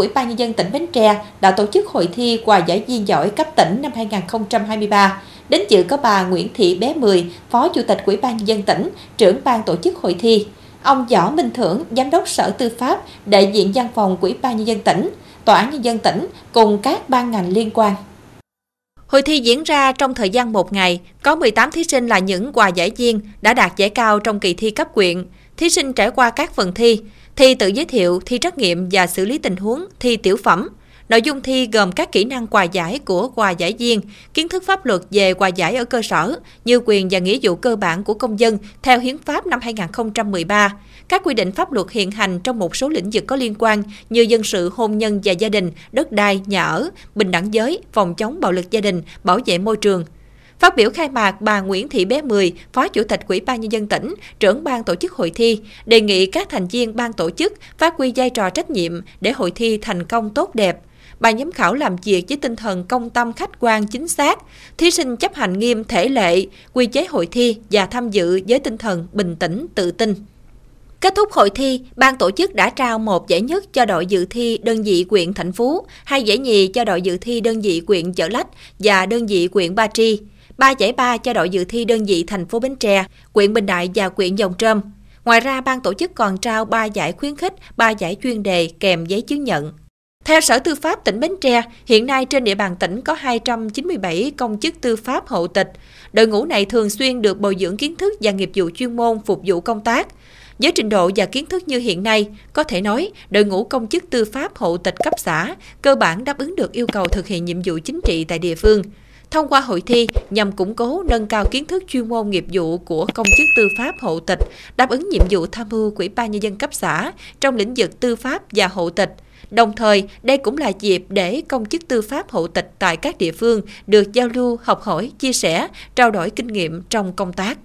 Ủy ban Nhân dân tỉnh Bến Tre đã tổ chức hội thi quà giải viên giỏi cấp tỉnh năm 2023. Đến dự có bà Nguyễn Thị Bé Mười, Phó Chủ tịch Ủy ban Nhân dân tỉnh, trưởng ban tổ chức hội thi. Ông Võ Minh Thưởng, Giám đốc Sở Tư pháp, đại diện văn phòng của Ủy ban Nhân dân tỉnh, Tòa án Nhân dân tỉnh cùng các ban ngành liên quan. Hội thi diễn ra trong thời gian một ngày, có 18 thí sinh là những quà giải viên đã đạt giải cao trong kỳ thi cấp quyện. Thí sinh trải qua các phần thi, thi tự giới thiệu, thi trắc nghiệm và xử lý tình huống, thi tiểu phẩm. Nội dung thi gồm các kỹ năng quà giải của quà giải viên, kiến thức pháp luật về quà giải ở cơ sở như quyền và nghĩa vụ cơ bản của công dân theo Hiến pháp năm 2013, các quy định pháp luật hiện hành trong một số lĩnh vực có liên quan như dân sự, hôn nhân và gia đình, đất đai, nhà ở, bình đẳng giới, phòng chống bạo lực gia đình, bảo vệ môi trường. Phát biểu khai mạc, bà Nguyễn Thị Bé Mười, Phó Chủ tịch Ủy ban Nhân dân tỉnh, trưởng ban tổ chức hội thi, đề nghị các thành viên ban tổ chức phát huy vai trò trách nhiệm để hội thi thành công tốt đẹp, bà giám khảo làm việc với tinh thần công tâm khách quan chính xác, thí sinh chấp hành nghiêm thể lệ, quy chế hội thi và tham dự với tinh thần bình tĩnh, tự tin. Kết thúc hội thi, ban tổ chức đã trao một giải nhất cho đội dự thi đơn vị quyện Thành Phú, hai giải nhì cho đội dự thi đơn vị quyện Chợ Lách và đơn vị quyện Ba Tri, ba giải ba cho đội dự thi đơn vị thành phố Bến Tre, quyện Bình Đại và quyện Dòng Trơm. Ngoài ra, ban tổ chức còn trao 3 giải khuyến khích, 3 giải chuyên đề kèm giấy chứng nhận. Theo Sở Tư pháp tỉnh Bến Tre, hiện nay trên địa bàn tỉnh có 297 công chức tư pháp hộ tịch. Đội ngũ này thường xuyên được bồi dưỡng kiến thức và nghiệp vụ chuyên môn phục vụ công tác. Với trình độ và kiến thức như hiện nay, có thể nói đội ngũ công chức tư pháp hộ tịch cấp xã cơ bản đáp ứng được yêu cầu thực hiện nhiệm vụ chính trị tại địa phương. Thông qua hội thi nhằm củng cố nâng cao kiến thức chuyên môn nghiệp vụ của công chức tư pháp hộ tịch, đáp ứng nhiệm vụ tham mưu của Ủy ban nhân dân cấp xã trong lĩnh vực tư pháp và hộ tịch – Đồng thời, đây cũng là dịp để công chức tư pháp hộ tịch tại các địa phương được giao lưu, học hỏi, chia sẻ, trao đổi kinh nghiệm trong công tác.